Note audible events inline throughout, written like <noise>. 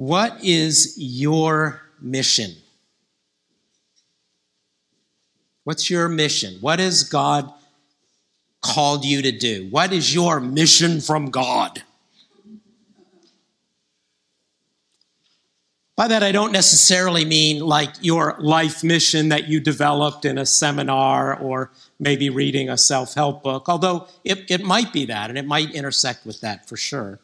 What is your mission? What's your mission? What has God called you to do? What is your mission from God? By that, I don't necessarily mean like your life mission that you developed in a seminar or maybe reading a self help book, although it, it might be that and it might intersect with that for sure.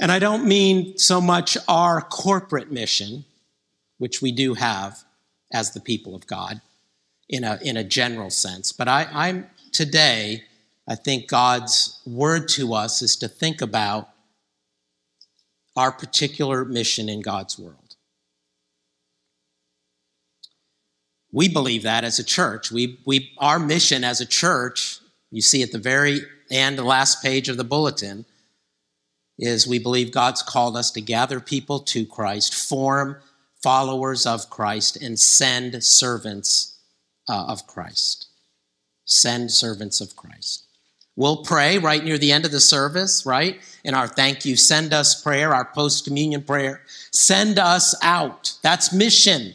And I don't mean so much our corporate mission, which we do have as the people of God in a, in a general sense, but I, I'm today, I think God's word to us is to think about our particular mission in God's world. We believe that as a church. We, we, our mission as a church, you see at the very end, the last page of the bulletin, is we believe God's called us to gather people to Christ, form followers of Christ, and send servants uh, of Christ. Send servants of Christ. We'll pray right near the end of the service, right? In our thank you, send us prayer, our post communion prayer. Send us out. That's mission.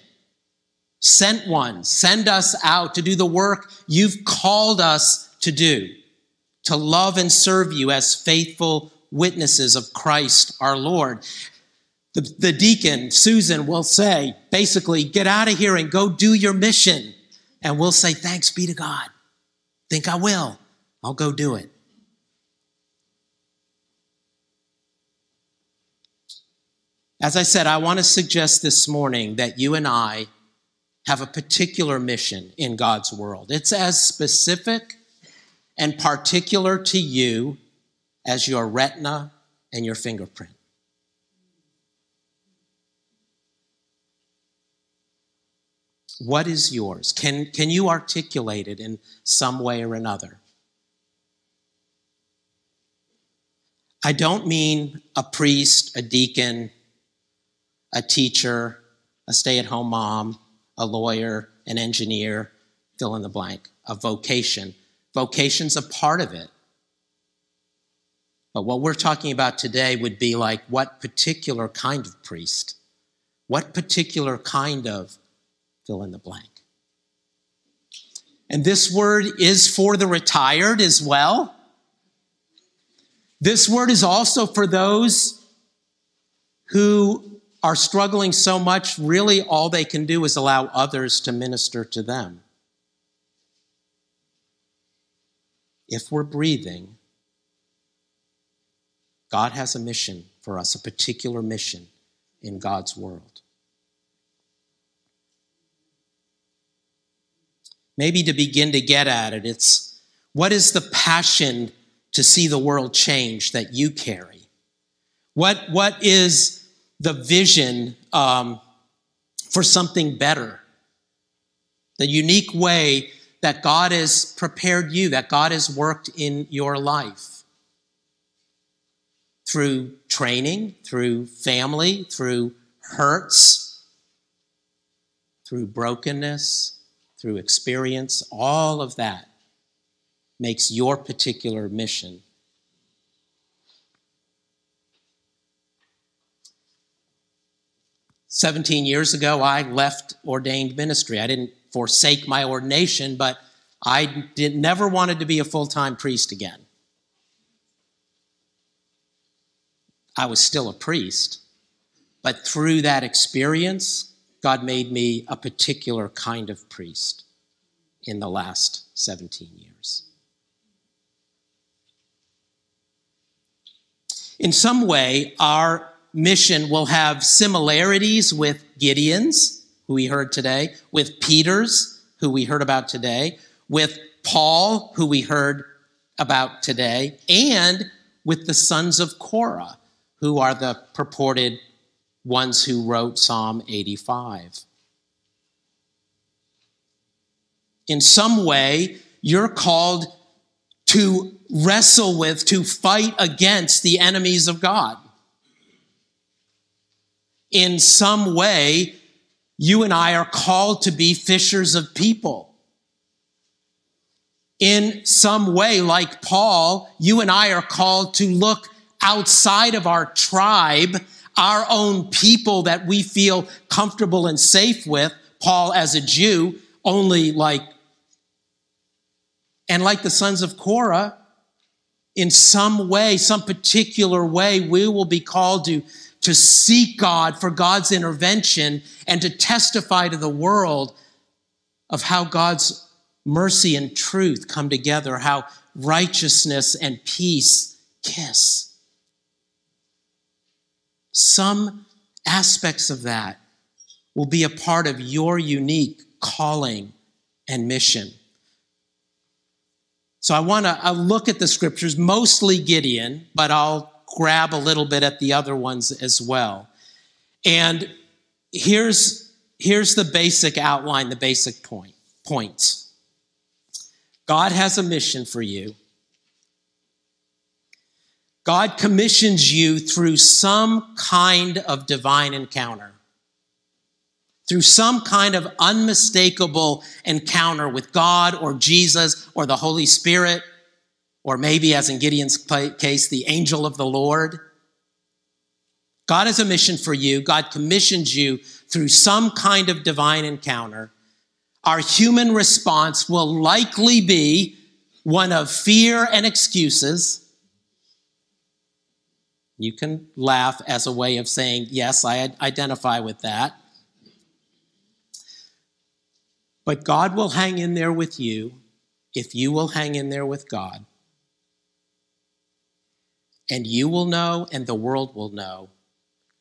Sent one. Send us out to do the work you've called us to do, to love and serve you as faithful witnesses of Christ our Lord. The, the deacon, Susan, will say, basically, get out of here and go do your mission. And we'll say, thanks be to God. Think I will. I'll go do it. As I said, I want to suggest this morning that you and I have a particular mission in God's world. It's as specific and particular to you as your retina and your fingerprint. What is yours? Can, can you articulate it in some way or another? I don't mean a priest, a deacon, a teacher, a stay at home mom, a lawyer, an engineer, fill in the blank, a vocation. Vocation's a part of it. But what we're talking about today would be like what particular kind of priest? What particular kind of fill in the blank? And this word is for the retired as well. This word is also for those who are struggling so much, really all they can do is allow others to minister to them. If we're breathing, God has a mission for us, a particular mission in God's world. Maybe to begin to get at it, it's what is the passion to see the world change that you carry? What, what is the vision um, for something better? The unique way that God has prepared you, that God has worked in your life through training, through family, through hurts, through brokenness, through experience, all of that makes your particular mission. Seventeen years ago, I left ordained ministry. I didn't forsake my ordination, but I did, never wanted to be a full time priest again. I was still a priest, but through that experience, God made me a particular kind of priest in the last 17 years. In some way, our mission will have similarities with Gideon's, who we heard today, with Peter's, who we heard about today, with Paul, who we heard about today, and with the sons of Korah, who are the purported ones who wrote Psalm 85. In some way, you're called to wrestle with, to fight against the enemies of God. In some way, you and I are called to be fishers of people. In some way, like Paul, you and I are called to look outside of our tribe, our own people that we feel comfortable and safe with. Paul, as a Jew, only like, and like the sons of Korah, in some way, some particular way, we will be called to, to seek God for God's intervention and to testify to the world of how God's mercy and truth come together, how righteousness and peace kiss. Some aspects of that will be a part of your unique calling and mission. So I want to look at the scriptures, mostly Gideon, but I'll grab a little bit at the other ones as well. And here's, here's the basic outline, the basic point, points. God has a mission for you. God commissions you through some kind of divine encounter, through some kind of unmistakable encounter with God or Jesus or the Holy Spirit, or maybe, as in Gideon's case, the angel of the Lord. God has a mission for you. God commissions you through some kind of divine encounter our human response will likely be one of fear and excuses. You can laugh as a way of saying, Yes, I identify with that. But God will hang in there with you if you will hang in there with God. And you will know, and the world will know,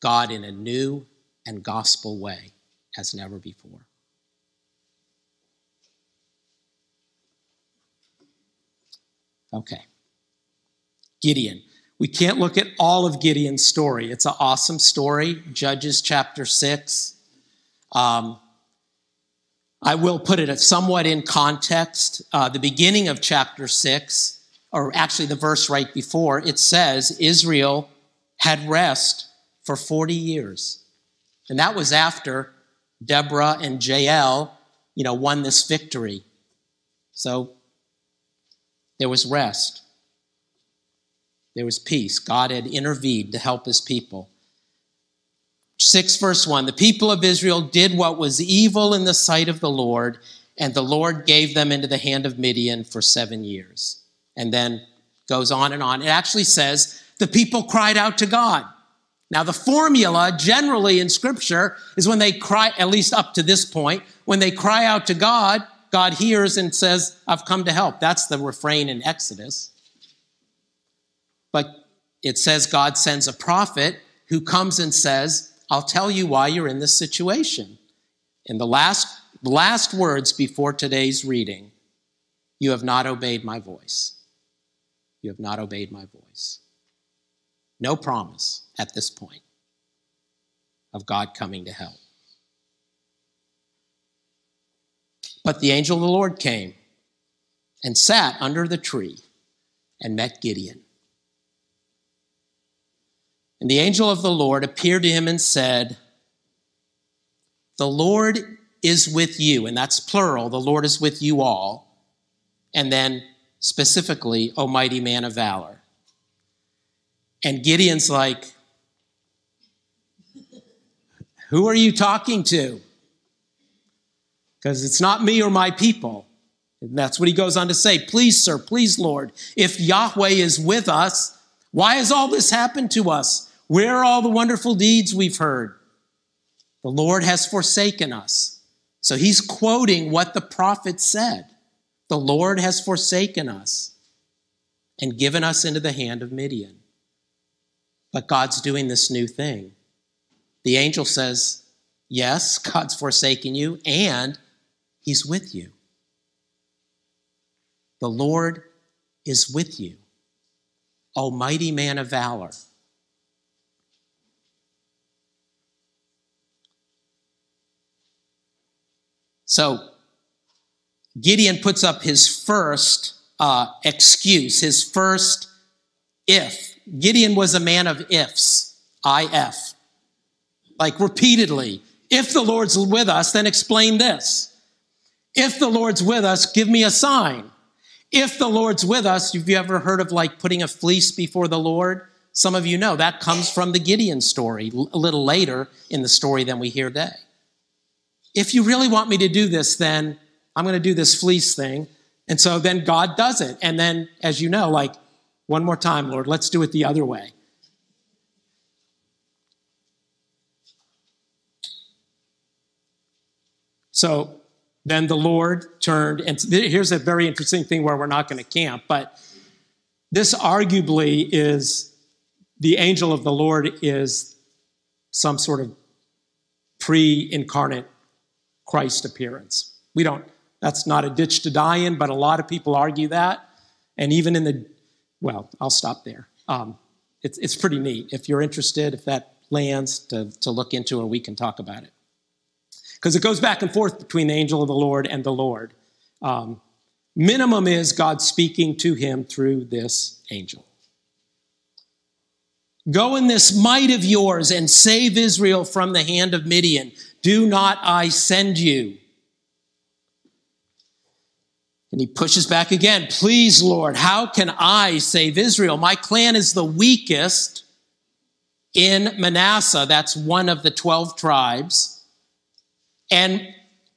God in a new and gospel way as never before. Okay. Gideon. We can't look at all of Gideon's story. It's an awesome story, Judges chapter 6. Um, I will put it somewhat in context. Uh, the beginning of chapter 6, or actually the verse right before, it says Israel had rest for 40 years. And that was after Deborah and Jael, you know, won this victory. So there was rest. There was peace. God had intervened to help his people. 6 verse 1 The people of Israel did what was evil in the sight of the Lord, and the Lord gave them into the hand of Midian for seven years. And then goes on and on. It actually says the people cried out to God. Now, the formula generally in Scripture is when they cry, at least up to this point, when they cry out to God, God hears and says, I've come to help. That's the refrain in Exodus. But it says God sends a prophet who comes and says, I'll tell you why you're in this situation. In the last, last words before today's reading, you have not obeyed my voice. You have not obeyed my voice. No promise at this point of God coming to help. But the angel of the Lord came and sat under the tree and met Gideon. And the angel of the Lord appeared to him and said, The Lord is with you. And that's plural. The Lord is with you all. And then specifically, O mighty man of valor. And Gideon's like, Who are you talking to? because it's not me or my people. And that's what he goes on to say. Please, sir, please, Lord, if Yahweh is with us, why has all this happened to us? Where are all the wonderful deeds we've heard? The Lord has forsaken us. So he's quoting what the prophet said. The Lord has forsaken us and given us into the hand of Midian. But God's doing this new thing. The angel says, Yes, God's forsaken you, and He's with you. The Lord is with you, Almighty man of valor. So Gideon puts up his first uh, excuse, his first if. Gideon was a man of ifs, if, like repeatedly. If the Lord's with us, then explain this. If the Lord's with us, give me a sign. If the Lord's with us, have you ever heard of like putting a fleece before the Lord? some of you know, that comes from the Gideon story a little later in the story than we hear today. If you really want me to do this, then I'm going to do this fleece thing. And so then God does it. And then, as you know, like, one more time, Lord, let's do it the other way. So then the Lord turned, and here's a very interesting thing where we're not going to camp, but this arguably is the angel of the Lord is some sort of pre incarnate Christ appearance. We don't, that's not a ditch to die in, but a lot of people argue that. And even in the, well, I'll stop there. Um, it's, it's pretty neat. If you're interested, if that lands, to, to look into, and we can talk about it. Because it goes back and forth between the angel of the Lord and the Lord. Um, minimum is God speaking to him through this angel. Go in this might of yours and save Israel from the hand of Midian. Do not I send you? And he pushes back again. Please, Lord, how can I save Israel? My clan is the weakest in Manasseh. That's one of the 12 tribes. And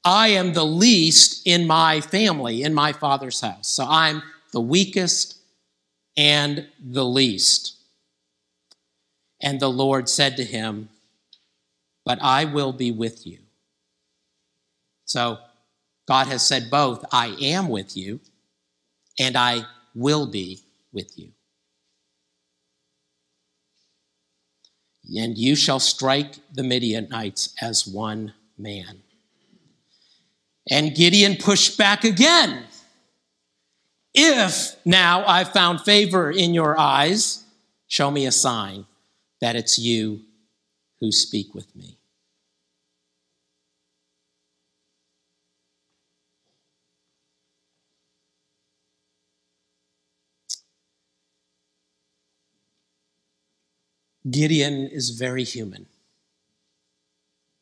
I am the least in my family, in my father's house. So I'm the weakest and the least. And the Lord said to him, But I will be with you. So God has said both, I am with you, and I will be with you. And you shall strike the Midianites as one man. And Gideon pushed back again. If now I've found favor in your eyes, show me a sign that it's you who speak with me. Gideon is very human.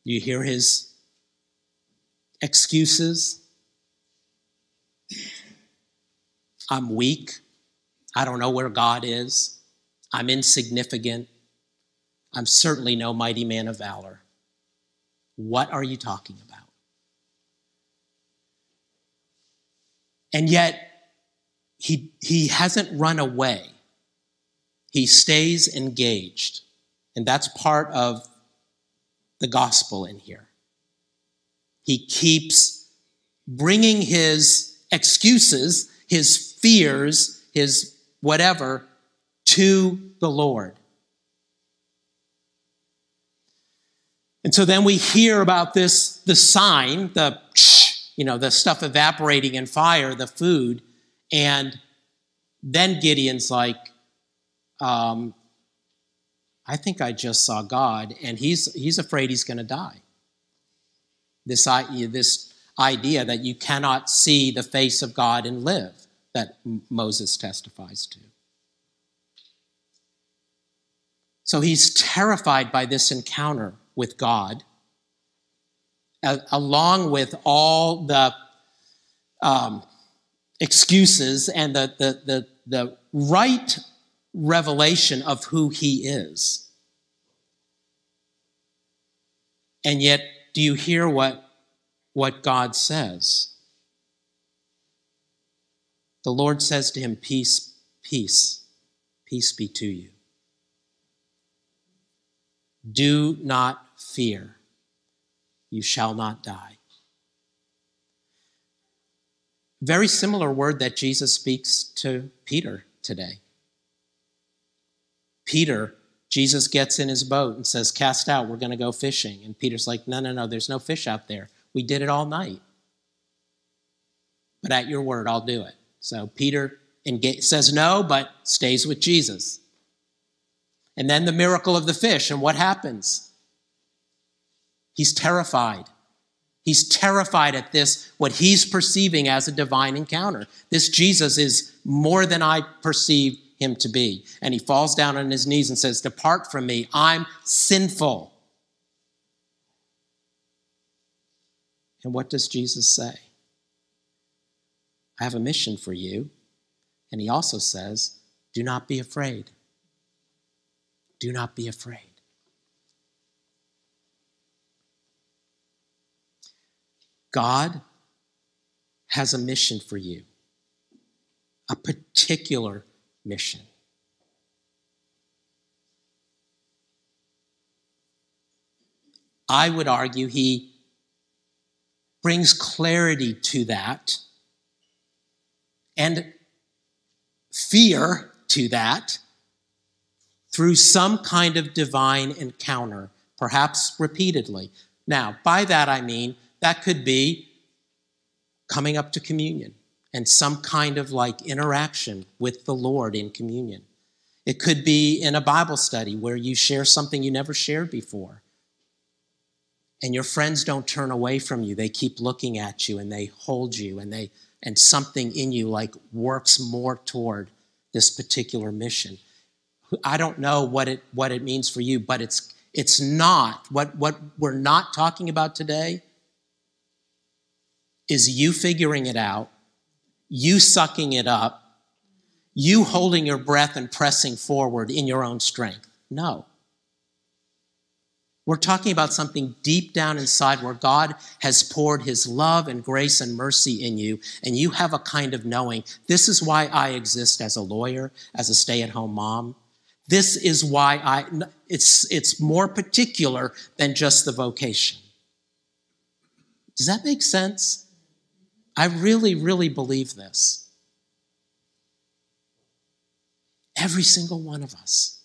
You hear his excuses. I'm weak. I don't know where God is. I'm insignificant. I'm certainly no mighty man of valor. What are you talking about? And yet, he, he hasn't run away. He stays engaged. And that's part of the gospel in here. He keeps bringing his excuses, his fears, his whatever to the Lord. And so then we hear about this, the sign, the, you know, the stuff evaporating in fire, the food. And then Gideon's like, um, I think I just saw God, and he's, he's afraid he's going to die. This, this idea that you cannot see the face of God and live, that Moses testifies to. So he's terrified by this encounter with God, along with all the um, excuses and the, the, the, the right revelation of who he is. And yet, do you hear what, what God says? The Lord says to him, Peace, peace, peace be to you. Do not fear, you shall not die. Very similar word that Jesus speaks to Peter today. Peter, Jesus gets in his boat and says, Cast out, we're going to go fishing. And Peter's like, No, no, no, there's no fish out there. We did it all night. But at your word, I'll do it. So Peter says no, but stays with Jesus. And then the miracle of the fish. And what happens? He's terrified. He's terrified at this, what he's perceiving as a divine encounter. This Jesus is more than I perceive him to be. And he falls down on his knees and says, Depart from me, I'm sinful. And what does Jesus say? I have a mission for you. And he also says, Do not be afraid. Do not be afraid. God has a mission for you, a particular mission. I would argue he brings clarity to that and fear to that through some kind of divine encounter, perhaps repeatedly. Now, by that I mean that could be coming up to communion and some kind of like interaction with the Lord in communion. It could be in a Bible study where you share something you never shared before. And your friends don't turn away from you. They keep looking at you and they hold you and they and something in you like works more toward this particular mission. I don't know what it what it means for you, but it's it's not what what we're not talking about today is you figuring it out, you sucking it up, you holding your breath and pressing forward in your own strength. No. We're talking about something deep down inside where God has poured his love and grace and mercy in you, and you have a kind of knowing this is why I exist as a lawyer, as a stay at home mom. This is why I, it's, it's more particular than just the vocation. Does that make sense? I really, really believe this. Every single one of us.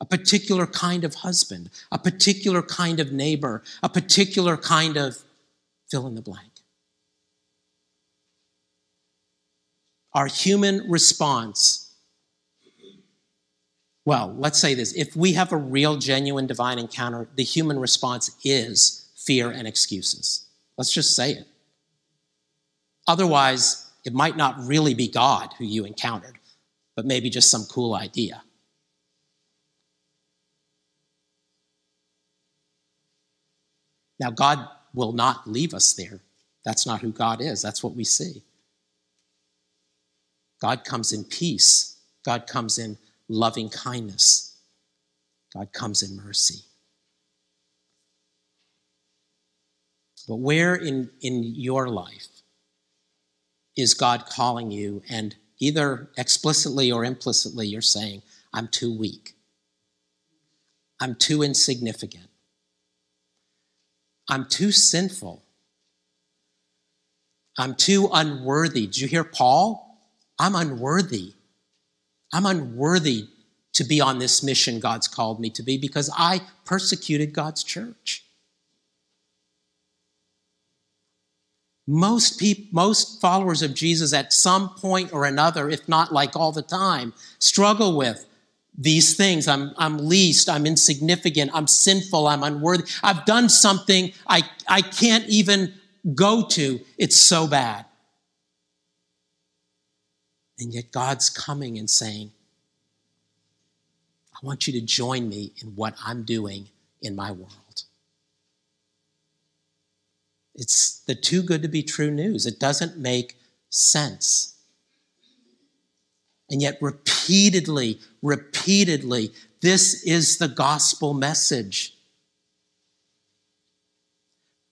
A particular kind of husband, a particular kind of neighbor, a particular kind of fill in the blank. Our human response, well, let's say this if we have a real, genuine divine encounter, the human response is fear and excuses. Let's just say it. Otherwise, it might not really be God who you encountered, but maybe just some cool idea. Now, God will not leave us there. That's not who God is. That's what we see. God comes in peace, God comes in loving kindness, God comes in mercy. But where in, in your life is God calling you? And either explicitly or implicitly, you're saying, I'm too weak. I'm too insignificant. I'm too sinful. I'm too unworthy. Did you hear Paul? I'm unworthy. I'm unworthy to be on this mission God's called me to be because I persecuted God's church. Most people, most followers of Jesus at some point or another, if not like all the time, struggle with these things. I'm, I'm least, I'm insignificant, I'm sinful, I'm unworthy. I've done something I, I can't even go to. It's so bad. And yet God's coming and saying, I want you to join me in what I'm doing in my world. It's the too good to be true news. It doesn't make sense. And yet, repeatedly, repeatedly, this is the gospel message.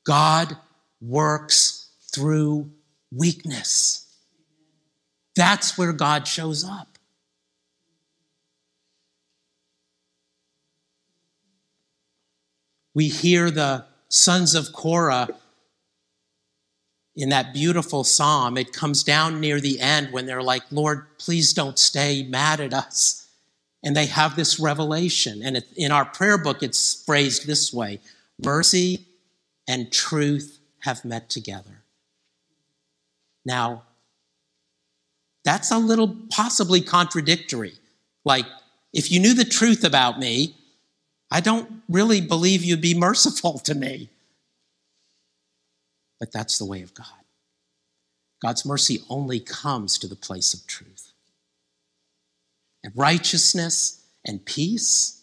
God works through weakness. That's where God shows up. We hear the sons of Korah in that beautiful psalm, it comes down near the end when they're like, Lord, please don't stay mad at us. And they have this revelation. And in our prayer book, it's phrased this way mercy and truth have met together. Now, that's a little possibly contradictory. Like, if you knew the truth about me, I don't really believe you'd be <laughs> merciful to me. But that's the way of God. God's mercy only comes to the place of truth. And righteousness and peace.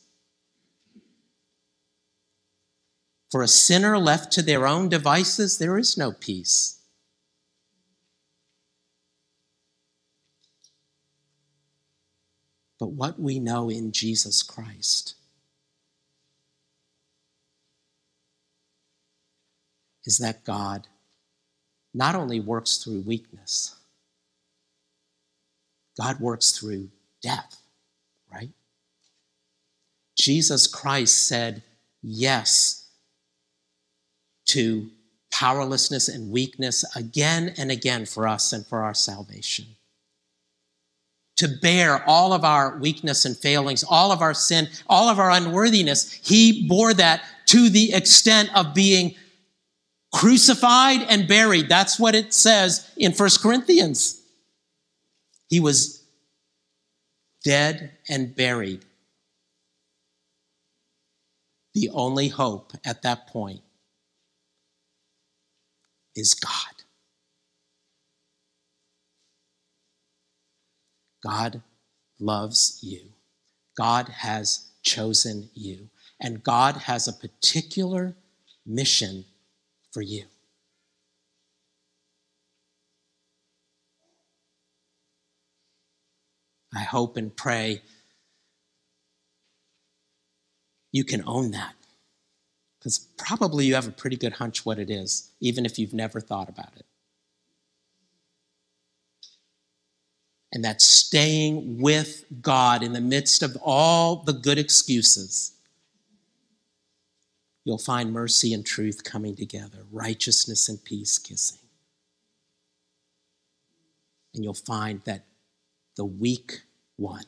For a sinner left to their own devices, there is no peace. But what we know in Jesus Christ. Is that God not only works through weakness, God works through death, right? Jesus Christ said yes to powerlessness and weakness again and again for us and for our salvation. To bear all of our weakness and failings, all of our sin, all of our unworthiness, he bore that to the extent of being crucified and buried. That's what it says in First Corinthians. He was dead and buried. The only hope at that point is God. God loves you. God has chosen you. And God has a particular mission for you. I hope and pray you can own that. Because probably you have a pretty good hunch what it is, even if you've never thought about it. And that staying with God in the midst of all the good excuses, you'll find mercy and truth coming together, righteousness and peace kissing. And you'll find that the weak one,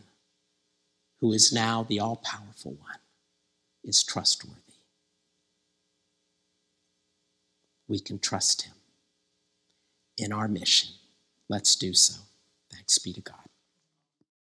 who is now the all powerful one, is trustworthy. We can trust him in our mission. Let's do so. Thanks be to God.